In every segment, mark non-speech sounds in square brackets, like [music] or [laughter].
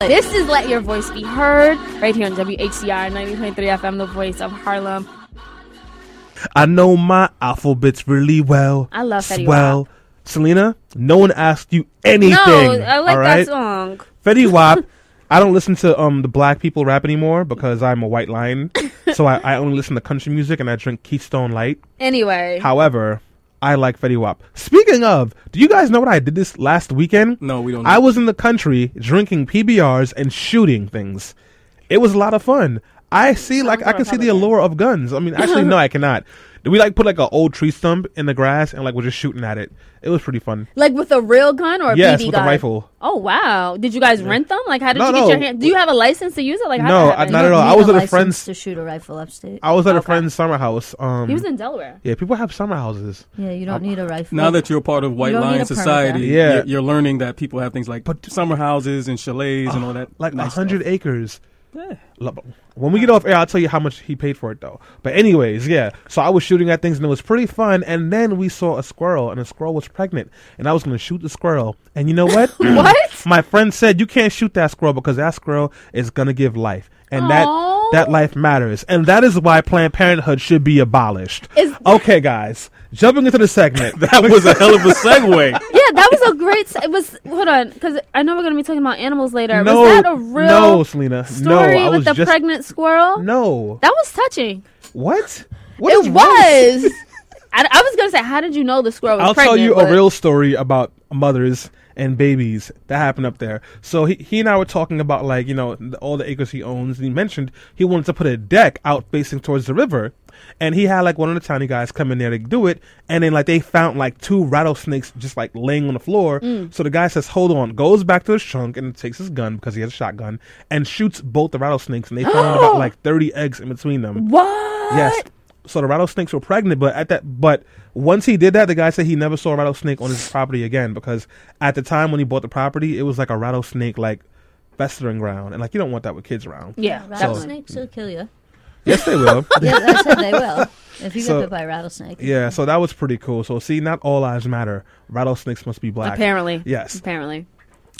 This is Let Your Voice Be Heard right here on WHCR 90.3 FM, the voice of Harlem. I know my alphabets really well. I love Fetty Well, Wap. Selena, no one asked you anything. No, I like that song. Fetty Wap. [laughs] I don't listen to um the black people rap anymore because I'm a white lion. [laughs] so I, I only listen to country music and I drink Keystone Light. Anyway, However, I like Fetty Wap. Speaking of, do you guys know what I did this last weekend? No, we don't. I was in the country drinking PBRs and shooting things. It was a lot of fun. I see, like, I can see the allure of guns. I mean, actually, no, I [laughs] cannot. We like put like an old tree stump in the grass and like we're just shooting at it. It was pretty fun. like with a real gun or a yes, BB with gun? a rifle. Oh wow! Did you guys rent them? Like, how did No, you get no. your hand? Do you have a license to use it? Like, how No, did I- happen? not at all. I was a at a friend's. to shoot a rifle upstate. I was at a friend's summer house. Um, He was in Delaware. yeah, people have summer houses. Yeah, you don't need a rifle. now that you're part of White don't Lion a permit Society. Yeah. you're, you're learning that people have things like But- summer houses and chalets and all that. Like nice hundred acres. Yeah. When we get off air, I'll tell you how much he paid for it, though. But anyways, yeah. So I was shooting at things, and it was pretty fun. And then we saw a squirrel, and the squirrel was pregnant, and I was going to shoot the squirrel. And you know what? [laughs] What? My friend said you can't shoot that squirrel because that squirrel is going to give life, and Aw. that that life matters, and that is why Planned Parenthood should be abolished. Is- okay, guys, jumping into the segment. [laughs] That was a hell of a segue. [laughs] Yeah, that was a great. s- It was. Hold on, because I know we're gonna be talking about animals later. no, was that a real no, Selena, no. story I with was the just pregnant squirrel? no. That was touching. What? What it is wrong? was. [laughs] I, I was gonna say, how did you know the squirrel was pregnant? I'll pregnant? tell you but- a real story about mothers and babies that happened up there. So he, he and I were talking about like you know all the acres he owns, and he mentioned he wanted to put a deck out facing towards the river, and he had like one of the tiny guys come in there to do it, and then like they found like two rattlesnakes just like laying on the floor. Mm. So the guy says, "Hold on," goes back to his trunk and takes his gun because he has a shotgun and shoots both the rattlesnakes, and they found about [gasps] like thirty eggs in between them. What? Yes. So the rattlesnakes were pregnant, but at that, but once he did that, the guy said he never saw a rattlesnake on his [sighs] property again because at the time when he bought the property, it was like a rattlesnake like festering ground, and like you don't want that with kids around. Yeah, Yeah, definitely. rattlesnakes will kill you. Yes, they will. [laughs] Yeah, I said they will. If you So- get bit by a rattlesnake. yeah, so that was pretty cool. So see, not all lives matter. Rattlesnakes must be black. Apparently. Yes. Apparently.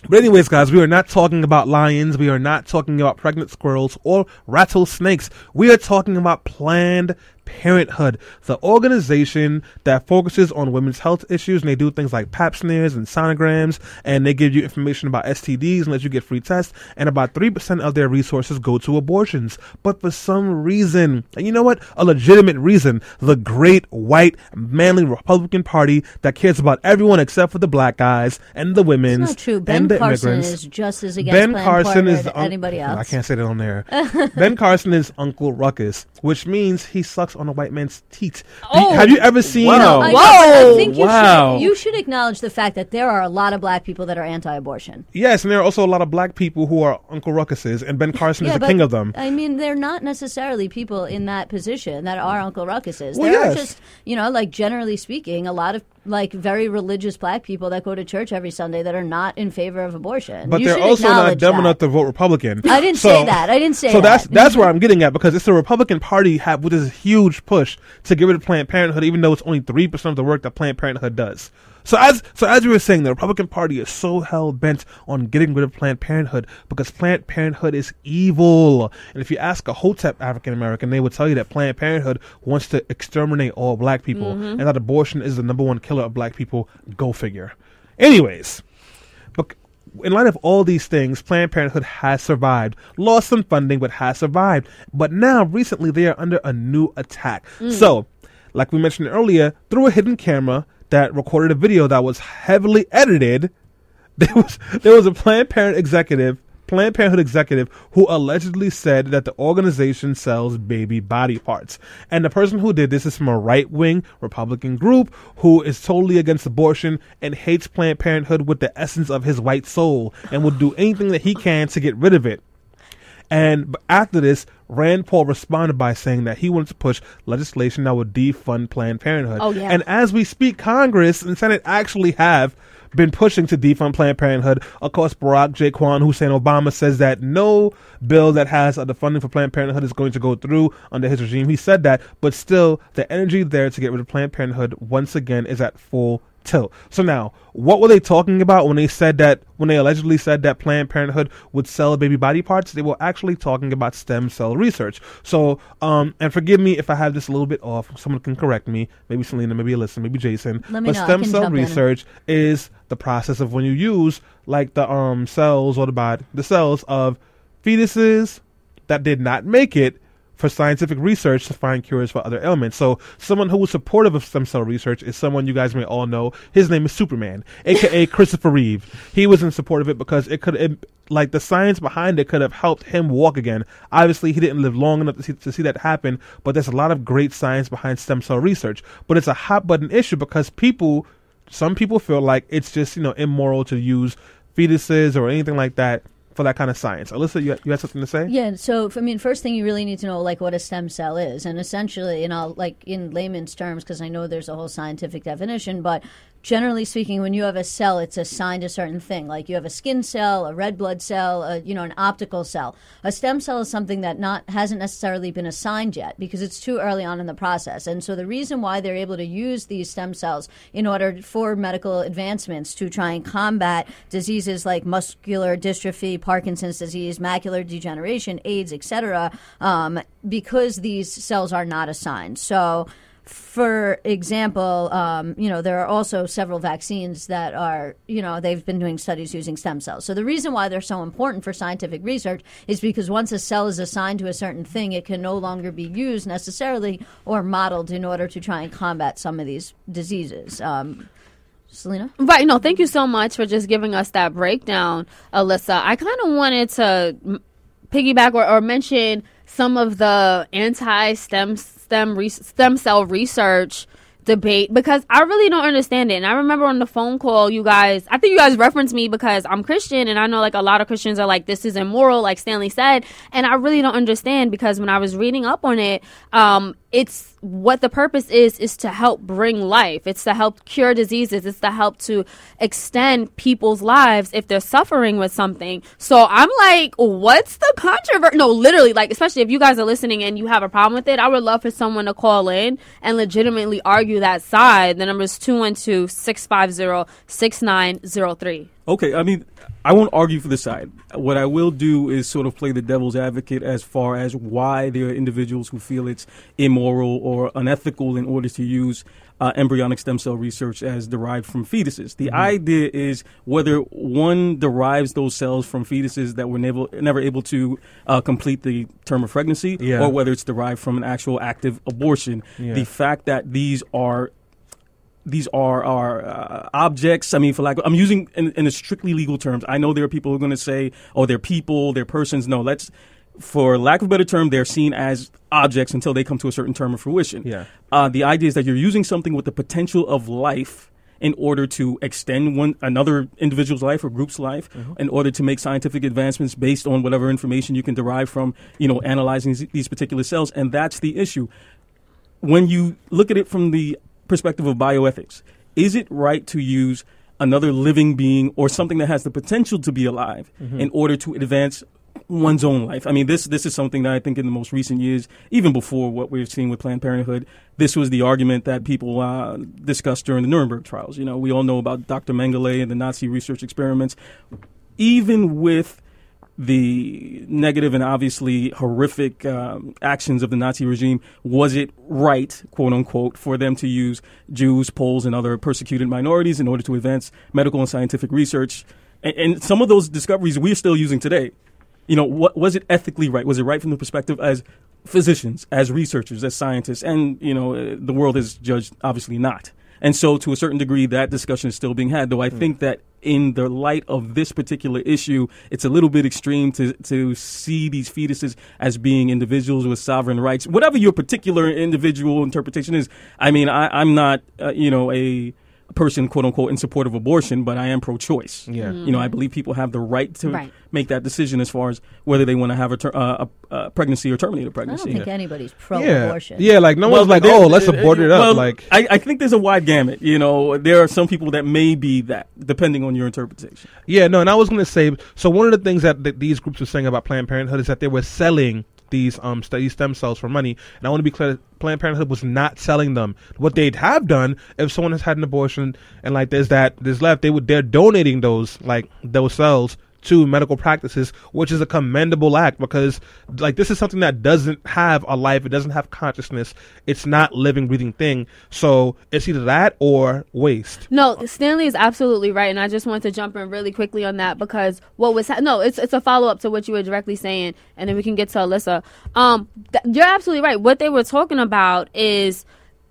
But anyways, guys, we are not talking about lions. We are not talking about pregnant squirrels or rattlesnakes. We are talking about Planned Parenthood, the organization that focuses on women's health issues, and they do things like pap smears and sonograms, and they give you information about STDs and let you get free tests. And about three percent of their resources go to abortions. But for some reason, and you know what? A legitimate reason, the great white manly Republican Party that cares about everyone except for the black guys and the women's It's not true. Ben Carson immigrants. is just as against Ben Planned Carson is as anybody I can't say that on there. [laughs] ben Carson is Uncle Ruckus, which means he sucks on a white man's teeth. Do you- Oh. have you ever seen? Wow. Uh, I, Whoa! I think you, Wow. should, you should acknowledge the fact that there are a lot of black people that are anti-abortion. Yes, and there are also a lot of black people who are Uncle Ruckuses, and Ben Carson is the king of them. I mean, they're not necessarily people in that position that are Uncle Ruckuses. Well, there are yes. just, you know, like generally speaking, a lot of like very religious black people that go to church every Sunday that are not in favor of abortion. But You they're also not dumb that. enough to vote Republican. I didn't So- say that. I didn't say So that's that's where I'm getting at because it's the Republican Party have with this huge push to get rid of Planned Parenthood, even though it's only three percent of the work that Planned Parenthood does. So as so as we were saying, the Republican Party is so hell bent on getting rid of Planned Parenthood because Planned Parenthood is evil. And if you ask a Hotep African American, they would tell you that Planned Parenthood wants to exterminate all black people mm-hmm. and that abortion is the number one killer of black people. Go figure. Anyways, but in light of all these things, Planned Parenthood has survived, lost some funding, but has survived. But now, recently, they are under a new attack. Mm. So, like we mentioned earlier, through a hidden camera that recorded a video that was heavily edited, [laughs] there was there was a Planned Parent executive, Planned Parenthood executive, who allegedly said that the organization sells baby body parts. And the person who did this is from a right wing Republican group who is totally against abortion and hates Planned Parenthood with the essence of his white soul and will do anything that he can to get rid of it. And after this, Rand Paul responded by saying that he wanted to push legislation that would defund Planned Parenthood. Oh, yeah. And as we speak, Congress and Senate actually have been pushing to defund Planned Parenthood. Of course, Barack J. Kwan Hussein Obama says that no bill that has uh, the funding for Planned Parenthood is going to go through under his regime. He said that, but still, the energy there to get rid of Planned Parenthood once again is at full tilt. So now, what were they talking about when they said that when they allegedly said that Planned Parenthood would sell baby body parts? They were actually talking about stem cell research. So, um, and forgive me if I have this a little bit off. Someone can correct me. Maybe Selena, maybe Alyssa, maybe Jason. Let me but know. Stem cell jump in. research is the process of when you use like the um cells or the body, the cells of fetuses that did not make it for scientific research to find cures for other ailments. So someone who was supportive of stem cell research is someone you guys may all know. His name is Superman, aka [laughs] Christopher Reeve. He was in support of it because it could, it, like the science behind it could have helped him walk again. Obviously, he didn't live long enough to see, to see that happen, but there's a lot of great science behind stem cell research. But it's a hot button issue because people, some people feel like it's just, you know, immoral to use fetuses or anything like that for that kind of science. Alyssa, you, you had something to say? Yeah, so I mean, first thing you really need to know like what a stem cell is, and essentially, you know, like in layman's terms, because I know there's a whole scientific definition, but generally speaking, when you have a cell, it's assigned a certain thing. Like you have a skin cell, a red blood cell, a, you know, an optical cell. A stem cell is something that not hasn't necessarily been assigned yet because it's too early on in the process. And so the reason why they're able to use these stem cells in order for medical advancements to try and combat diseases like muscular dystrophy, Parkinson's disease, macular degeneration, AIDS, etc., um, because these cells are not assigned. So for example, um, you know, there are also several vaccines that are, you know, they've been doing studies using stem cells. So the reason why they're so important for scientific research is because once a cell is assigned to a certain thing, it can no longer be used necessarily or modeled in order to try and combat some of these diseases. Um, Selena? Right. No, thank you so much for just giving us that breakdown, Alyssa. I kind of wanted to piggyback or, or mention some of the anti-stem stem re- stem cell research debate because I really don't understand it. And I remember on the phone call, you guys, I think you guys referenced me because I'm Christian and I know like a lot of Christians are like, this is immoral, like Stanley said. And I really don't understand because when I was reading up on it, um, it's what the purpose is is to help bring life. It's to help cure diseases. It's to help to extend people's lives if they're suffering with something. So i'm like what's the controversy no literally like especially if you guys are listening and you have a problem with it i would love for someone to call in and legitimately argue that side. The number is 212-650-6903 Okay, I mean, I won't argue for the side. What I will do is sort of play the devil's advocate as far as why there are individuals who feel it's immoral or unethical in order to use uh, embryonic stem cell research as derived from fetuses. The idea is whether one derives those cells from fetuses that were never never able to uh, complete the term of pregnancy, Yeah. or whether it's derived from an actual active abortion. Yeah. The fact that these are these are are uh, objects. I mean, for lack, of, I'm using in, in a strictly legal terms. I know there are people who are going to say, "Oh, they're people, they're persons." No, let's, for lack of a better term, they're seen as objects until they come to a certain term of fruition. Yeah. Uh, the idea is that you're using something with the potential of life in order to extend one another individual's life or group's life in order to make scientific advancements based on whatever information you can derive from you know analyzing these- these particular cells and that's the issue when you look at it from the perspective of bioethics, is it right to use another living being or something that has the potential to be alive in order to advance one's own life? I mean, this this is something that I think in the most recent years, even before what we've seen with Planned Parenthood, this was the argument that people uh, discussed during the Nuremberg trials. You know, we all know about Dr. Mengele and the Nazi research experiments. Even with the negative and obviously horrific um, actions of the Nazi regime, was it right, quote unquote, for them to use Jews, Poles, and other persecuted minorities in order to advance medical and scientific research? And, and some of those discoveries we're still using today. You know, what, was it ethically right? Was it right from the perspective as physicians, as researchers, as scientists? And, you know, uh, the world is judged obviously not. And so, to a certain degree, that discussion is still being had. Though I think that in the light of this particular issue, it's a little bit extreme to to see these fetuses as being individuals with sovereign rights. Whatever your particular individual interpretation is, I mean, I, I'm not, uh, you know, a person, quote unquote, in support of abortion, but I am pro-choice. Yeah. You know, I believe people have the right to Right. make that decision as far as whether they want to have a, ter- uh, a, a pregnancy or terminate a I don't pregnancy. think anybody's pro abortion. yeah. Like no one's like, oh, let's uh, abort it up. well, like, I, I think there's a wide gamut. You know, there are some people that may be that, depending on your interpretation. Yeah, no, and I was going to say, so one of the things that th- these groups were saying about Planned Parenthood is that they were selling these um study stem cells for money. And I want to be clear: Planned Parenthood was not selling them. What they'd have done if someone has had an abortion and like there's that there's left, they would they're donating those like those cells to medical practices, which is a commendable act because like this is something that doesn't have a life, it doesn't have consciousness, it's not living, breathing thing. So it's either that or waste. No, Stanley is absolutely right, and I just want to jump in really quickly on that because what was ha- no, it's it's a follow up to what you were directly saying, and then we can get to Alyssa. Um, th- you're absolutely right. What they were talking about is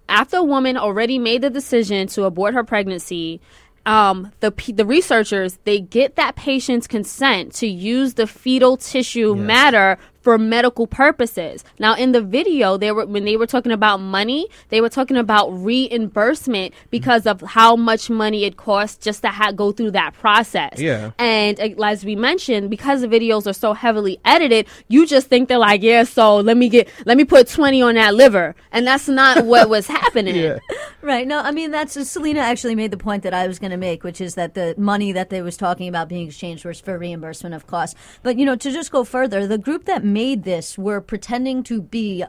after a woman already made the decision to abort her pregnancy um, the the researchers they get that patient's consent to use the fetal tissue yes. matter for medical purposes. Now, in the video, they were when they were talking about money, they were talking about reimbursement because of how much money it costs just to ha- go through that process. Yeah. And uh, as we mentioned, because the videos are so heavily edited, you just think they're like, yeah, so let me get, let me put twenty on that liver, and that's not what was [laughs] happening. Yeah. Right. No, I mean that's Selena actually made the point that I was going to make, which is that the money that they was talking about being exchanged was for reimbursement of costs. But you know, to just go further, the group that made this were pretending to be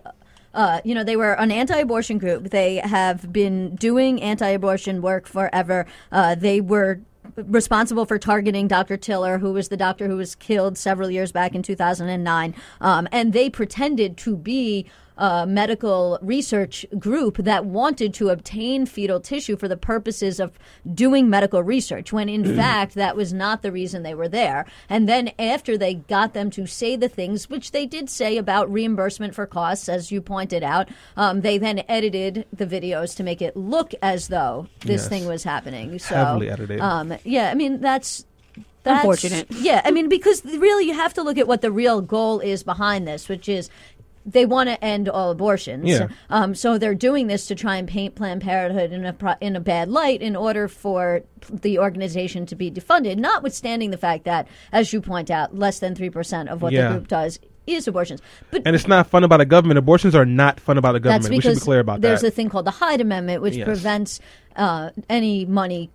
uh, you know, they were an anti-abortion group. They have been doing anti-abortion work forever. Uh, they were responsible for targeting Dr. Tiller, who was the doctor who was killed several years back in 2009. Um, and they pretended to be uh, medical research group that wanted to obtain fetal tissue for the purposes of doing medical research, when in fact that was not the reason they were there. And then after they got them to say the things which they did say about reimbursement for costs, as you pointed out, um, they then edited the videos to make it look as though this Yes. thing was happening. So, Heavily edited. Um, yeah, I mean that's. That's, Unfortunate. Yeah, I mean, because really you have to look at what the real goal is behind this, which is they want to end all abortions. Yeah. Um, so they're doing this to try and paint Planned Parenthood in a pro- in a bad light in order for the organization to be defunded. Notwithstanding the fact that, as you point out, less than three percent of what Yeah. the group does is abortions. But And it's not fun about a government. Abortions are not fun about a that's government. We because should be clear about there's that. a thing called the Hyde Amendment, which Yes. prevents uh, any money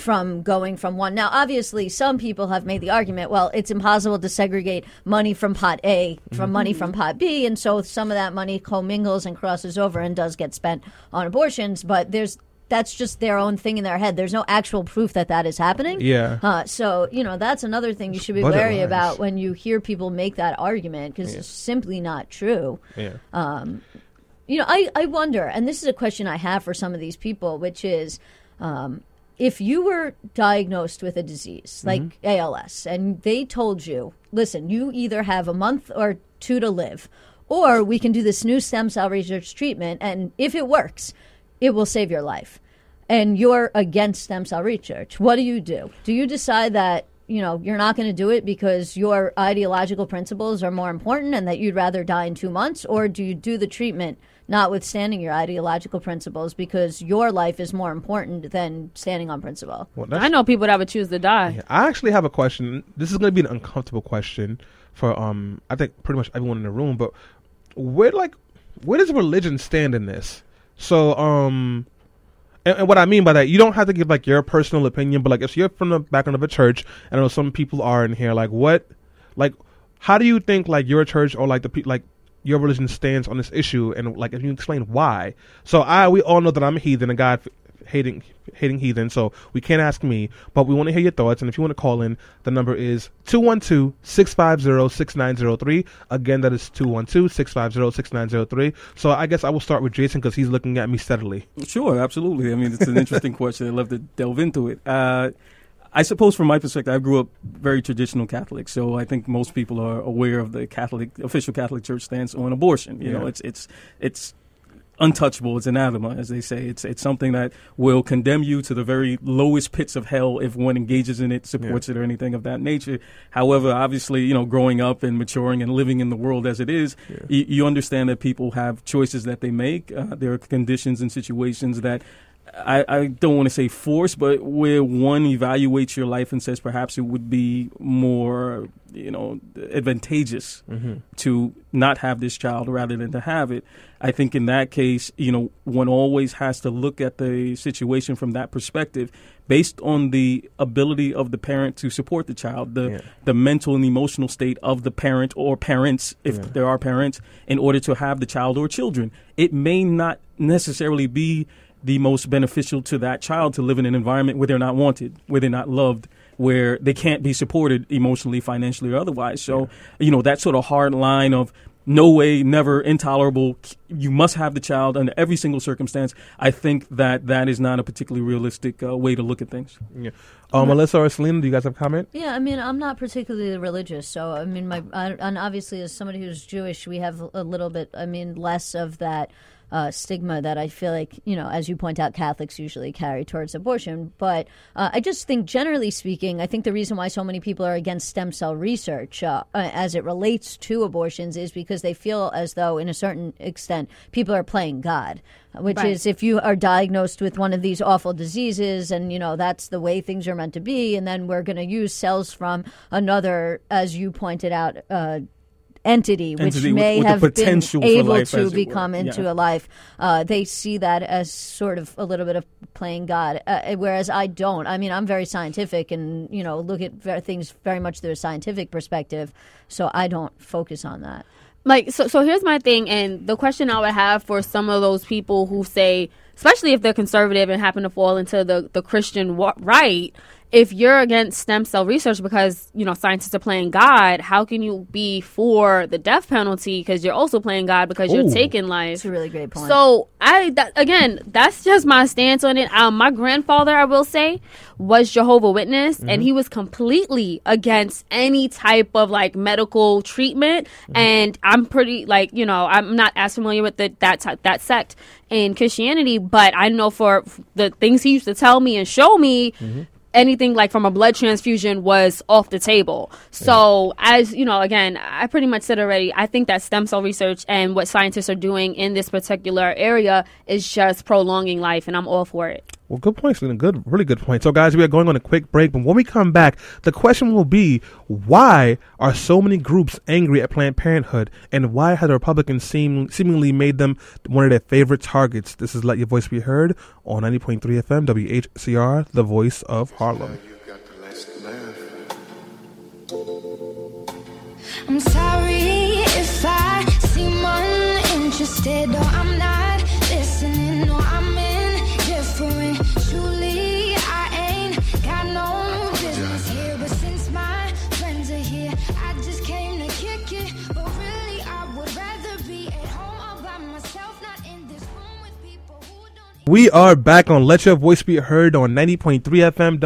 from going from one. Now, obviously, some people have made the argument, well, it's impossible to segregate money from pot A from Mm-hmm. money from pot B, and so some of that money commingles and crosses over and does get spent on abortions. But there's that's just their own thing in their head. There's no actual proof that that is happening. Yeah. Uh, so you know that's another thing you should be Budget wary about when you hear people make that argument because it's simply not true yeah. Um, you know, I, I wonder, and this is a question I have for some of these people, which is um, if you were diagnosed with a disease mm-hmm. like ALS and they told you, listen, you either have a month or two to live, or we can do this new stem cell research treatment, and if it works, it will save your life. And you're against stem cell research. What do you do? Do you decide that you know you're not going to do it because your ideological principles are more important and that you'd rather die in two months, or do you do the treatment notwithstanding your ideological principles because your life is more important than standing on principle? Well, I know people that would choose to die. I actually have a question. This is going to be an uncomfortable question for um I think pretty much everyone in the room, but where like where does religion stand in this? So um and, and what I mean by that, you don't have to give like your personal opinion, but like if you're from the background of a church, and I know some people are in here, like what, like how do you think like your church or like the people like your religion stands on this issue, and like if you explain why? So I we all know that I'm a heathen, a God hating hating heathen, so we can't ask me, but we want to hear your thoughts, and if you want to call in, the number is 212-650-6903. Again, that is 212-650-6903. So I guess I will start with Jason because he's looking at me steadily. Sure, absolutely. I mean, it's an interesting [laughs] question. I'd love to delve into it. Uh, I suppose, from my perspective, I grew up very traditional Catholic, so I think most people are aware of the Catholic official Catholic Church stance on abortion. You know, it's it's it's untouchable. It's anathema, as they say. It's it's something that will condemn you to the very lowest pits of hell if one engages in it, supports it, or anything of that nature. However, obviously, you know, growing up and maturing and living in the world as it is, y- you understand that people have choices that they make. Uh, there are conditions and situations that I, I don't want to say force, but where one evaluates your life and says perhaps it would be more, you know, advantageous mm-hmm. to not have this child rather than to have it. I think in that case, you know, one always has to look at the situation from that perspective, based on the ability of the parent to support the child, the Yeah. the mental and emotional state of the parent or parents, if Yeah. there are parents, in order to have the child or children. It may not necessarily be the most beneficial to that child to live in an environment where they're not wanted, where they're not loved, where they can't be supported emotionally, financially, or otherwise. So, you know, that sort of hard line of no way, never, intolerable. You must have the child under every single circumstance. I think that that is not a particularly realistic uh, way to look at things. Yeah. Um, Melissa or Selena, do you guys have a comment? Yeah, I mean, I'm not particularly religious, so I mean, my I, and obviously as somebody who's Jewish, we have a little bit. I mean, less of that uh, stigma that I feel like you know, as you point out, Catholics usually carry towards abortion. But uh, I just think, generally speaking, I think the reason why so many people are against stem cell research uh, uh, as it relates to abortions is because they feel as though, in a certain extent, people are playing God. Which Right. is if you are diagnosed with one of these awful diseases and you know that's the way things are meant to be and then we're going to use cells from another as you pointed out uh, entity which Entity with- may with the have been able to become into a life. Uh, they see that as sort of a little bit of playing god uh, whereas i don't. I mean i'm very scientific and you know look at ver- things very much through a scientific perspective so i don't focus on that like so so here's my thing and the question i would have for some of those people who say especially if they're conservative and happen to fall into the the christian wa- right if you're against stem cell research because you know scientists are playing god how can you be for the death penalty? Because you're also playing god because you're taking life. It's a really great point. So I that, again, that's just my stance on it. Um, my grandfather, I will say, was Jehovah Witness, and mm-hmm. he was completely against any type of like medical treatment. Mm-hmm. And I'm pretty like you know I'm not as familiar with the, that ty- that sect in Christianity, but I know for the things he used to tell me and show me mm-hmm. Anything like from a blood transfusion was off the table. So, as you know, again, I pretty much said already, I think that stem cell research and what scientists are doing in this particular area is just prolonging life, and I'm all for it. Well, good point, Selena. Good, really good point. So, guys, we are going on a quick break, but when we come back, the question will be why are so many groups angry at Planned Parenthood, and why have the Republicans seem, seemingly made them one of their favorite targets? This is Let Your Voice Be Heard on 90.3 FM, WHCR, the voice of Harlem. You got the last laugh. I'm sorry if I seem uninterested or I'm not We are back on Let Your Voice Be Heard on 90.3 FM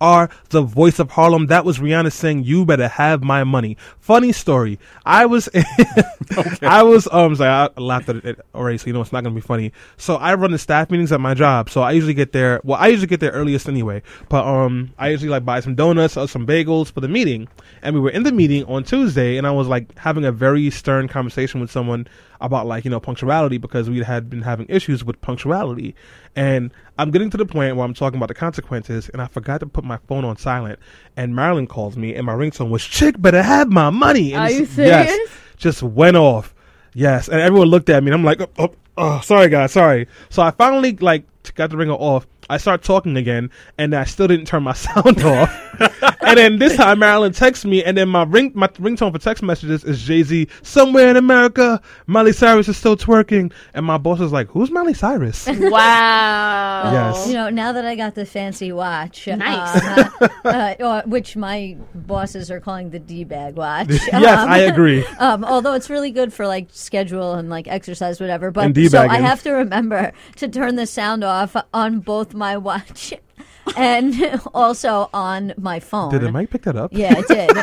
WHCR, the voice of Harlem. That was Rihanna saying, You better have my money. Funny story. I was, [laughs] I was, um, sorry, I laughed at it already, so you know it's not to be funny. So I run the staff meetings at my job. So I usually get there, well, I usually get there earliest anyway. But, um, I usually like buy some donuts or some bagels for the meeting. And we were in the meeting on Tuesday, and I was like having a very stern conversation with someone about like you know punctuality because we had been having issues with punctuality and i'm getting to the point where i'm talking about the consequences and i forgot to put my phone on silent and marilyn calls me and my ringtone was chick better have my money. And Are you serious? yes just went off. Yes and everyone looked at me and i'm like oh, oh, oh sorry guys sorry. So i finally like got the ringer off i start talking again and i still didn't turn my [laughs] sound off and then this time Marilyn texts me, and then my ring my ringtone for text messages is Jay Z. Somewhere in America, Miley Cyrus is still twerking, and my boss is like, "Who's Miley Cyrus?" [laughs] Wow. Yes. You know, now that I got the fancy watch, Nice. uh, uh, uh, which my bosses are calling the D bag watch. [laughs] yes, Um, I agree. Um, although it's really good for like schedule and like exercise, whatever. But And so I have to remember to turn the sound off on both my watch [laughs] and [laughs] also on my phone. Did the mic pick that up? Yeah, it did. [laughs]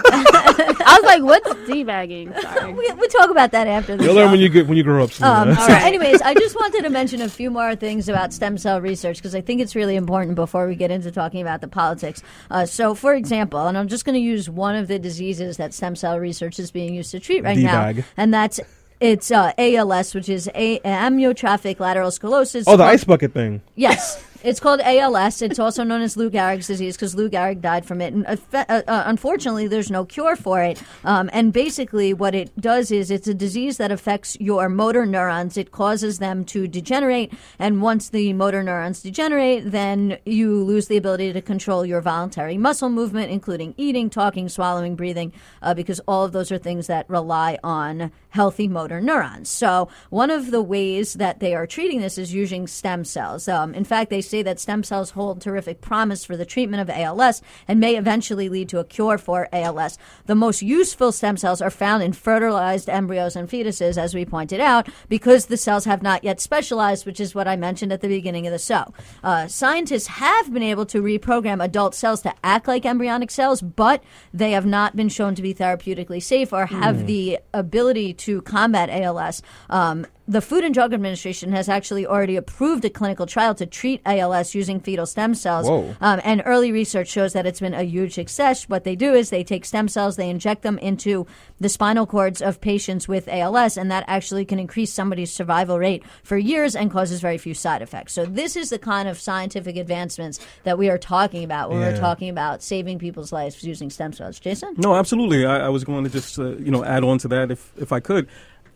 I was like, what's debagging? Sorry. we, we talk about that after You'll learn when you get when you grow up. Selena. Um, so, anyways, I just wanted to mention a few more things about stem cell research because I think it's really important before we get into talking about the politics. Uh, so, for example, and I'm just going to use one of the diseases that stem cell research is being used to treat right now, D-bag. and that's it's uh, ALS, which is a- amyotrophic lateral sclerosis. Oh, the ice bucket thing. Yes. It's called ALS. It's also known as Lou Gehrig's disease because Lou Gehrig died from it. And uh, uh, uh, unfortunately, there's no cure for it. Um, and basically, what it does is it's a disease that affects your motor neurons. It causes them to degenerate. And once the motor neurons degenerate, then you lose the ability to control your voluntary muscle movement, including eating, talking, swallowing, breathing, uh, because all of those are things that rely on healthy motor neurons. So, one of the ways that they are treating this is using stem cells. Um, in fact, they say that stem cells hold terrific promise for the treatment of ALS and may eventually lead to a cure for ALS. The most useful stem cells are found in fertilized embryos and fetuses, as we pointed out, because the cells have not yet specialized, which is what I mentioned at the beginning of the show. Uh, scientists have been able to reprogram adult cells to act like embryonic cells, but they have not been shown to be therapeutically safe or have the ability to combat ALS. Um, the Food and Drug Administration has actually already approved a clinical trial to treat ALS using fetal stem cells. Um, and early research shows that it's been a huge success. What they do is they take stem cells, they inject them into the spinal cords of patients with ALS, and that actually can increase somebody's survival rate for years and causes very few side effects. So, this is the kind of scientific advancements that we are talking about when Yeah. we're talking about saving people's lives using stem cells. Jason? No, absolutely. I, I was going to just uh, you know add on to that if if I could.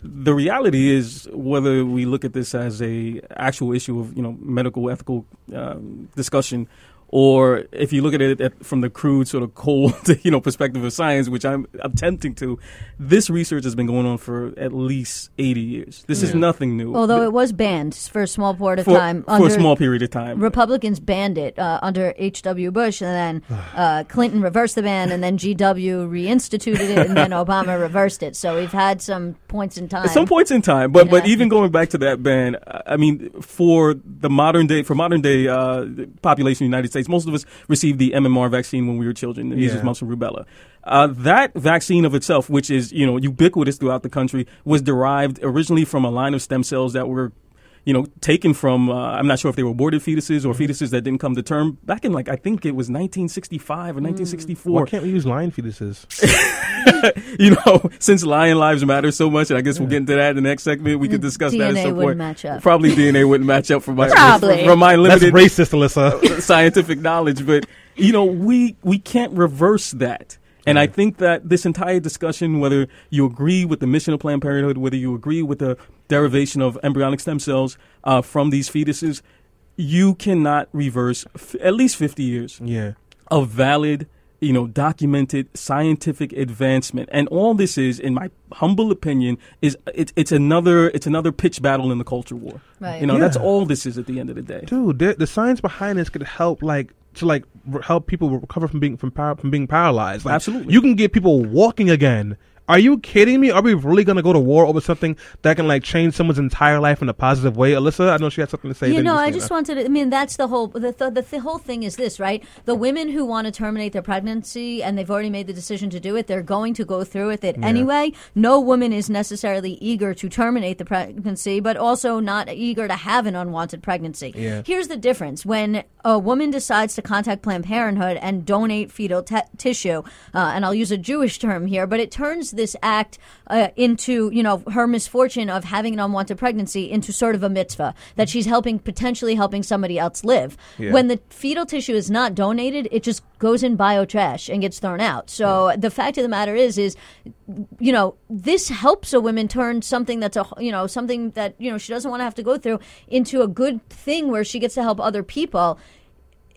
The reality is whether we look at this as a actual issue of you know medical ethical um, discussion, or if you look at it at, from the crude sort of cold [laughs] you know perspective of science, which I'm attempting to, this research has been going on for at least 80 years. This is nothing new. Although it was banned for a small period of for, time. for a small period of time. Republicans banned it uh, under H.W. Bush, and then [sighs] uh, Clinton reversed the ban, and then G.W. reinstituted it, and then [laughs] Obama reversed it. So we've had some points in time. At some points in time, but but Yeah. even going back to that ban, I I mean, for the modern day, for modern day uh, population of the United States, most of us received the MMR vaccine when we were children, the measles, Yeah. mumps, and rubella. Uh, that vaccine of itself, which is you know ubiquitous throughout the country, was derived originally from a line of stem cells that were. You know, taken from, uh, I'm not sure if they were aborted fetuses or fetuses that didn't come to term back in like, I think it was 1965 or 1964 Why can't we use lion fetuses? [laughs] you know, since lion lives matter so much, and I guess we'll get into that in the next segment. We could discuss that at DNA some wouldn't point. match up. Probably DNA wouldn't match up for my Probably. from my That's racist, Alyssa. [laughs] scientific knowledge, but you know, we we can't reverse that. And I think that this entire discussion, whether you agree with the mission of Planned Parenthood, whether you agree with the derivation of embryonic stem cells uh, from these fetuses, you cannot reverse f- at least 50 years yeah. of valid, you know, documented scientific advancement. And all this is, in my humble opinion, is it's it's another it's another pitch battle in the culture war. Right. You know, that's all this is at the end of the day. Dude, the, the science behind this could help, like, to like help people recover from being from power, from being paralyzed. Like, Absolutely. you can get people walking again. Are you kidding me? Are we really gonna go to war over something that can like change someone's entire life in a positive way? Alyssa, I know she had something to say. You know, I that. just wanted to. I mean, that's the whole. The, the, the, the whole thing is this, right? The women who want to terminate their pregnancy and they've already made the decision to do it, they're going to go through with it anyway. No woman is necessarily eager to terminate the pregnancy, but also not eager to have an unwanted pregnancy. Yeah. Here's the difference: when a woman decides to contact Planned Parenthood and donate fetal t- tissue, uh, and I'll use a Jewish term here, but it turns this act uh, into, you know, her misfortune of having an unwanted pregnancy into sort of a mitzvah that she's helping, potentially helping somebody else live. Yeah. When the fetal tissue is not donated, it just goes in bio trash and gets thrown out. So the fact of the matter is, is you know, this helps a woman turn something that's a, you know, something that, you know, she doesn't want to have to go through into a good thing where she gets to help other people.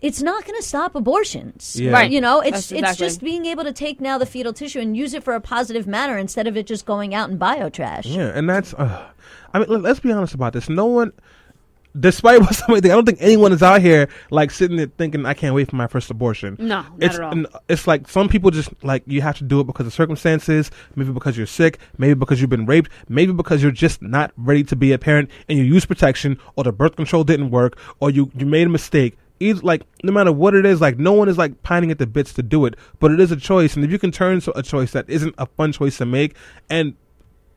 It's not going to stop abortions. Yeah. Right. You know, it's That's it's just being able to take now the fetal tissue and use it for a positive manner instead of it just going out in bio trash. Yeah, and that's. Uh, I mean, let- let's be honest about this. No one, despite what somebody think, I don't think anyone is out here like sitting there thinking, "I can't wait for my first abortion." No, not it's at all. it's like some people just like you have to do it because of circumstances, maybe because you're sick, maybe because you've been raped, maybe because you're just not ready to be a parent and you use protection or the birth control didn't work or you you made a mistake. Either like no matter what it is, like no one is like pining at the bits to do it, but it is a choice, and if you can turn to a choice that isn't a fun choice to make and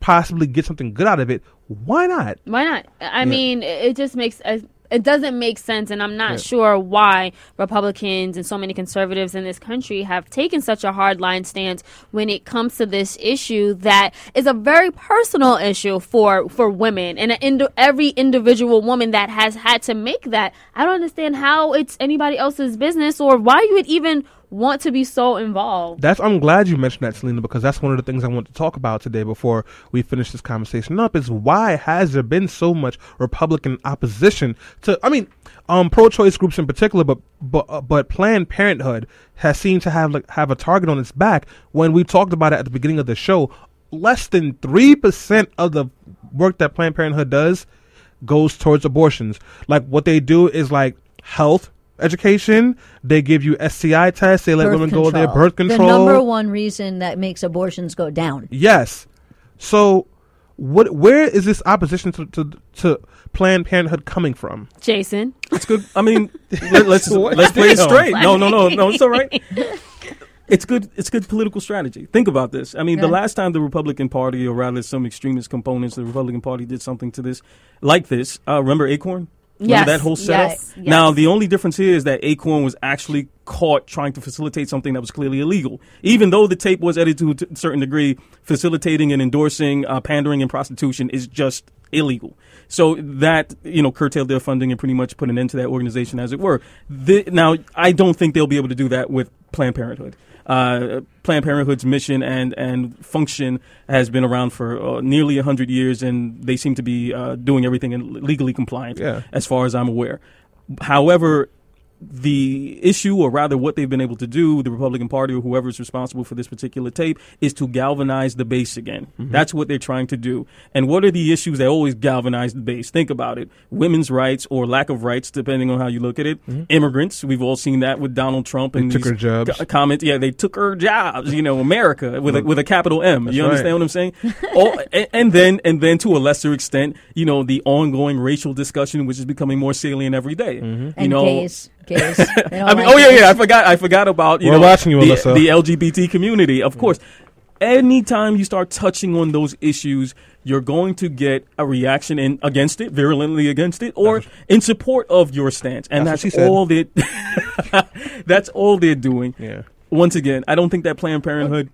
possibly get something good out of it, why not? Why not? I mean, it it just makes. Uh, It doesn't make sense, and I'm not sure why Republicans and so many conservatives in this country have taken such a hard line stance when it comes to this issue that is a very personal issue for for women and a indi- every individual woman that has had to make that. I don't understand how it's anybody else's business or why you would even want to be so involved. That's I'm glad you mentioned that, Selena, because that's one of the things I want to talk about today before we finish this conversation up. Is why has there been so much Republican opposition to? I mean, um, pro-choice groups in particular, but but uh, but Planned Parenthood has seemed to have like have a target on its back. When we talked about it at the beginning of the show, less than three percent of the work that Planned Parenthood does goes towards abortions. Like what they do is like health education. They give you STI tests. They let Birth women go there. control. Birth control. The number one reason that makes abortions go down. Yes. So, what? Where is this opposition to to, to Planned Parenthood coming from? Jason, It's good. I mean, [laughs] let, let's let's play it straight. No, no, no, no. It's all right. [laughs] It's good. It's good political strategy. Think about this. I mean, the last time the Republican Party, or rather some extremist components of the Republican Party, did something to this, like this. Uh, remember Acorn? Remember Yes, that whole setup. yes, yes. Now, the only difference here is that Acorn was actually caught trying to facilitate something that was clearly illegal, even though the tape was edited to a certain degree. Facilitating and endorsing uh, pandering and prostitution is just illegal. So that you know curtailed their funding and pretty much put an end to that organization, as it were. The, now, I don't think they'll be able to do that with Planned Parenthood. Uh, Planned Parenthood's mission and and function has been around for uh, nearly hundred years, and they seem to be uh, doing everything in legally compliant, Yeah. as far as I'm aware. However, the issue, or rather what they've been able to do, the Republican Party or whoever is responsible for this particular tape, is to galvanize the base again. Mm-hmm. That's what they're trying to do. And what are the issues that always galvanize the base? Think about it. Women's rights or lack of rights, depending on how you look at it. Mm-hmm. Immigrants, we've all seen that with Donald Trump and took these her jobs. co- comments. Yeah, they took her jobs, you know, America with a, with a capital M. That's you right. understand what I'm saying? [laughs] oh, and, and then and then to a lesser extent, you know, the ongoing racial discussion, which is becoming more salient every day. Mm-hmm. You And know, gays, gays. [laughs] I mean, like oh yeah, yeah. I forgot. I forgot about you We're know watching you, the, Alyssa. the LGBT community. Of course, anytime you start touching on those issues, you're going to get a reaction in against it, virulently against it, or in support of your stance, and That's that's, all they. [laughs] that's all they're doing. Yeah. Once again, I don't think that Planned Parenthood.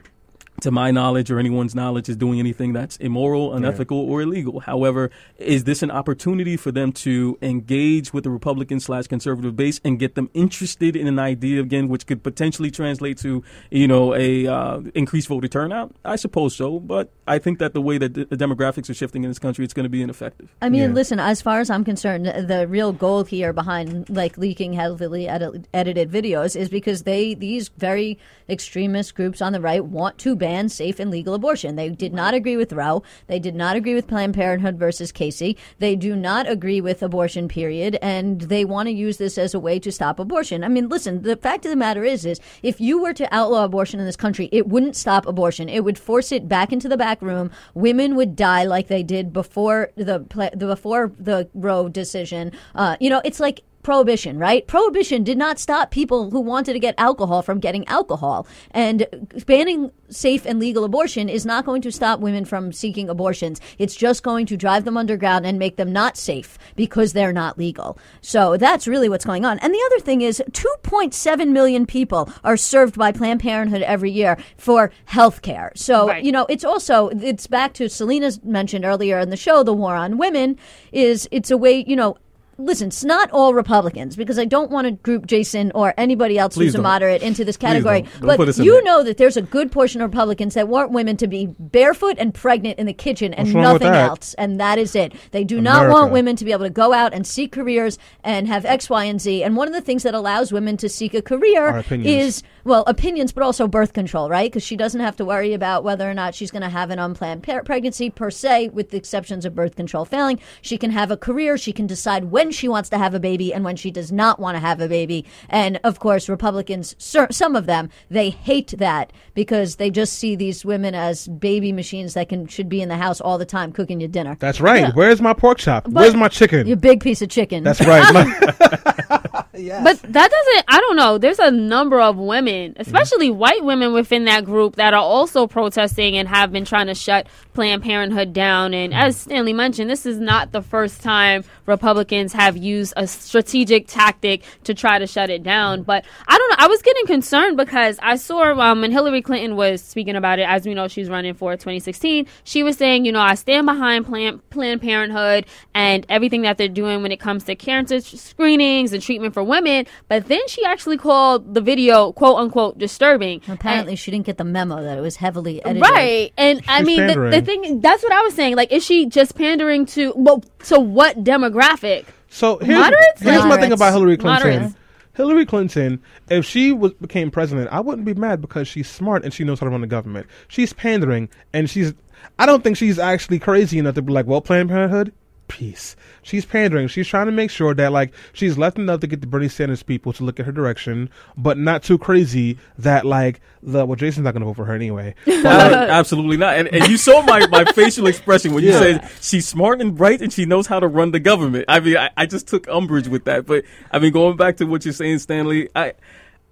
To my knowledge or anyone's knowledge, is doing anything that's immoral, unethical, or illegal. However, is this an opportunity for them to engage with the Republican slash conservative base and get them interested in an idea again, which could potentially translate to, you know, a uh, increased voter turnout? I suppose so, but I think that the way that the demographics are shifting in this country, it's going to be ineffective. I mean, Yeah. listen. As far as I'm concerned, the the real goal here behind like leaking heavily edit- edited videos is because they these very extremist groups on the right want to ban safe and legal abortion. They did not agree with Roe. They did not agree with Planned Parenthood versus Casey. They do not agree with abortion. Period. And they want to use this as a way to stop abortion. I mean, listen. The fact of the matter is, is if you were to outlaw abortion in this country, it wouldn't stop abortion. It would force it back into the back room. Women would die like they did before the before the Roe decision. Uh, you know, it's like prohibition, right? Prohibition did not stop people who wanted to get alcohol from getting alcohol. And banning safe and legal abortion is not going to stop women from seeking abortions. It's just going to drive them underground and make them not safe because they're not legal. So that's really what's going on. And the other thing is 2.7 million people are served by Planned Parenthood every year for health care. So, Right. you know, it's also it's back to Selena's mentioned earlier in the show the war on women is it's a way, you know, listen, it's not all Republicans because I don't want to group Jason or anybody else Please who's a don't. moderate into this category. don't. Don't but put us in you there. know that there's a good portion of Republicans that want women to be barefoot and pregnant in the kitchen and What's wrong with nothing else. And that is it. They do not want women to be able to go out and seek careers and have X, Y, and Z. And one of the things that allows women to seek a career is well, opinions, but also birth control, right? Because she doesn't have to worry about whether or not she's going to have an unplanned pregnancy per se, with the exceptions of birth control failing. She can have a career. She can decide when she wants to have a baby and when she does not want to have a baby. And of course, Republicans, some of them, they hate that because they just see these women as baby machines that can should be in the house all the time cooking you dinner. That's right. Yeah. Where's my pork chop? Where's my chicken? Your big piece of chicken. That's right. [laughs] [laughs] Yes. But that doesn't. I don't know. There's a number of women, mm-hmm. especially white women within that group, that are also protesting and have been trying to shut Planned Parenthood down. And mm-hmm. as Stanley mentioned, this is not the first time Republicans have used a strategic tactic to try to shut it down. Mm-hmm. But I don't know. I was getting concerned because I saw um, when Hillary Clinton was speaking about it. As we know, she's running for 2016. She was saying, you know, I stand behind Planned, Planned Parenthood and everything that they're doing when it comes to cancer screenings and treatment for women. But then she actually called the video "quote unquote" disturbing. Apparently, she didn't get the memo that it was heavily edited. right? And I mean, the, the thing that's what I was saying. Like, is she just pandering to well, to what demographic? So here's, Moderates? here's my thing about Hillary Clinton. Moderates. Hillary Clinton, if she was became president, I wouldn't be mad because she's smart and she knows how to run the government. She's pandering and she's. I don't think she's actually crazy enough to be like, well, Planned Parenthood, peace. She's pandering. She's trying to make sure that like she's left enough to get the Bernie Sanders people to look at her direction, but not too crazy that like the well, Jason's not going to vote for her anyway. [laughs] Uh, absolutely not. And, and you saw my, my [laughs] facial expression when you Yeah. said she's smart and bright and she knows how to run the government. I mean, I, I just took umbrage with that. But I mean, going back to what you're saying, Stanley, I.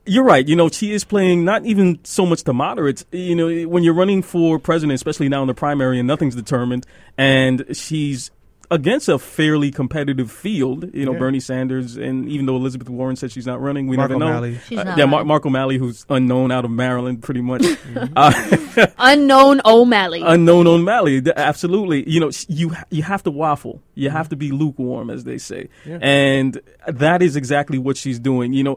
You're right. You know, she is playing not even so much the moderates. You know, when you're running for president, especially now in the primary and nothing's determined, and she's against a fairly competitive field. You know, Yeah. Bernie Sanders, and even though Elizabeth Warren said she's not running, we Mark never know. O'Malley. She's Uh, not yeah, Mar- Mark O'Malley, who's unknown out of Maryland, pretty much. [laughs] uh, [laughs] Unknown O'Malley. unknown O'Malley. Absolutely. You know, you you have to waffle. You have to be lukewarm, as they say, and that is exactly what she's doing. You know,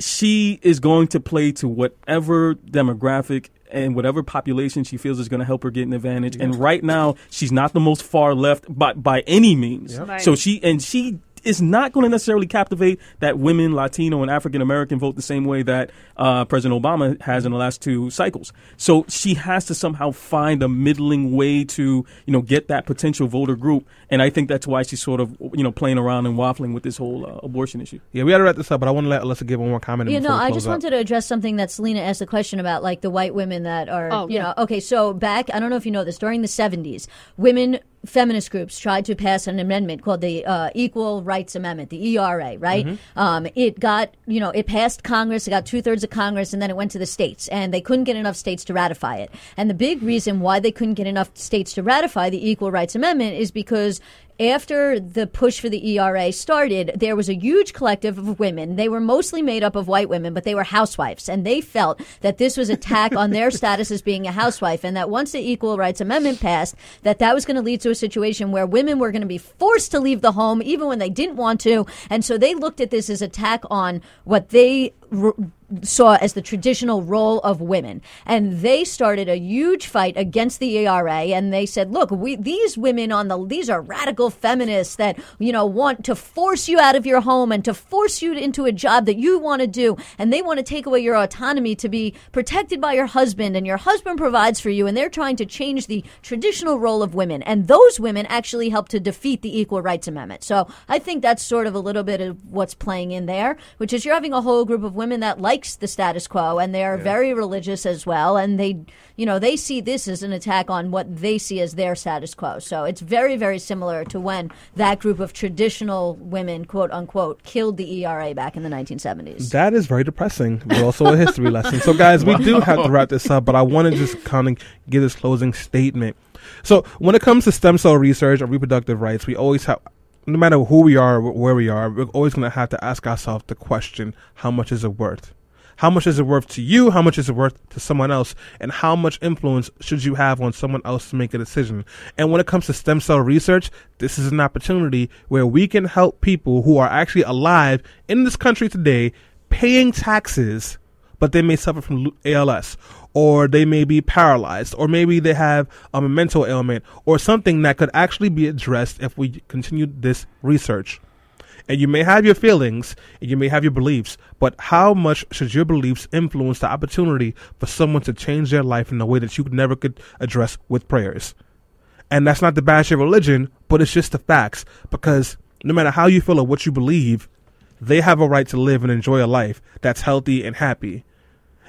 she is going to play to whatever demographic and whatever population she feels is going to help her get an advantage. And right now, she's not the most far left by by any means. Right. So she and she is not going to necessarily captivate that women, Latino, and African American vote the same way that uh, President Obama has in the last two cycles. So she has to somehow find a middling way to you know get that potential voter group, and I think that's why she's sort of you know playing around and waffling with this whole uh, abortion issue. yeah, we got to wrap this up, but I want to let Alyssa give one more comment. You know, I just up. wanted to address something that Selena asked the question about, like the white women that are, Oh, you yeah. know, okay, so back, I don't know if you know this, during the 70s, women feminist groups tried to pass an amendment called the uh, Equal Rights Amendment, the ERA, right? Mm-hmm. Um, it got, you know, it passed Congress, it got two thirds of Congress, and then it went to the states, and they couldn't get enough states to ratify it. And the big reason why they couldn't get enough states to ratify the Equal Rights Amendment is because after the push for the ERA started, there was a huge collective of women. They were mostly made up of white women, but they were housewives. And they felt that this was attack on their [laughs] status as being a housewife. And that once the Equal Rights Amendment passed, that that was going to lead to a situation where women were going to be forced to leave the home even when they didn't want to. And so they looked at this as attack on what they saw as the traditional role of women. And they started a huge fight against the ERA and they said, look, we these women on the these are radical feminists that, you know, want to force you out of your home and to force you into a job that you want to do and they want to take away your autonomy to be protected by your husband and your husband provides for you and they're trying to change the traditional role of women. And those women actually helped to defeat the Equal Rights Amendment. So I think that's sort of a little bit of what's playing in there, which is you're having a whole group of women that likes the status quo and they're very religious as well. And they, you know, they see this as an attack on what they see as their status quo. So it's very, very similar to when that group of traditional women, quote unquote, killed the ERA back in the 1970s. That is very depressing, but also a history lesson. So, guys, we do have to wrap this up, but I want to just kind of give this closing statement. So, when it comes to stem cell research or reproductive rights, we always have, no matter who we are, where we are, we're always going to have to ask ourselves the question how much is it worth? How much is it worth to you? How much is it worth to someone else? And how much influence should you have on someone else to make a decision? And when it comes to stem cell research, this is an opportunity where we can help people who are actually alive in this country today paying taxes, but they may suffer from ALS, or they may be paralyzed, or maybe they have um, a mental ailment, or something that could actually be addressed if we continue this research. And you may have your feelings and you may have your beliefs, but how much should your beliefs influence the opportunity for someone to change their life in a way that you never could address with prayers? And that's not to bash your religion, but it's just the facts. Because no matter how you feel or what you believe, they have a right to live and enjoy a life that's healthy and happy.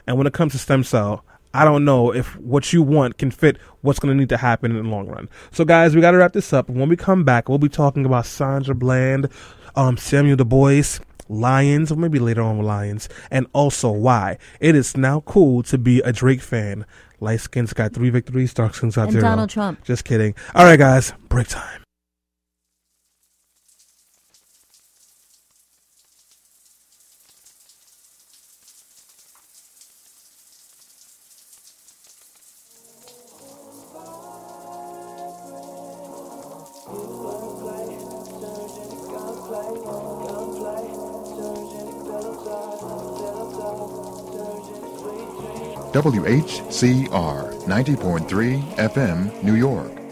And when it comes to stem cell, I don't know if what you want can fit what's going to need to happen in the long run. So, guys, we got to wrap this up. When we come back, we'll be talking about Sandra Bland, um, Samuel DuBose, Lions, or maybe later on with Lions, and also why it is now cool to be a Drake fan. Light skins got three victories, dark skins got And zero. Donald Trump. Just kidding. All right, guys, break time. WHCR 90.3 FM, New York.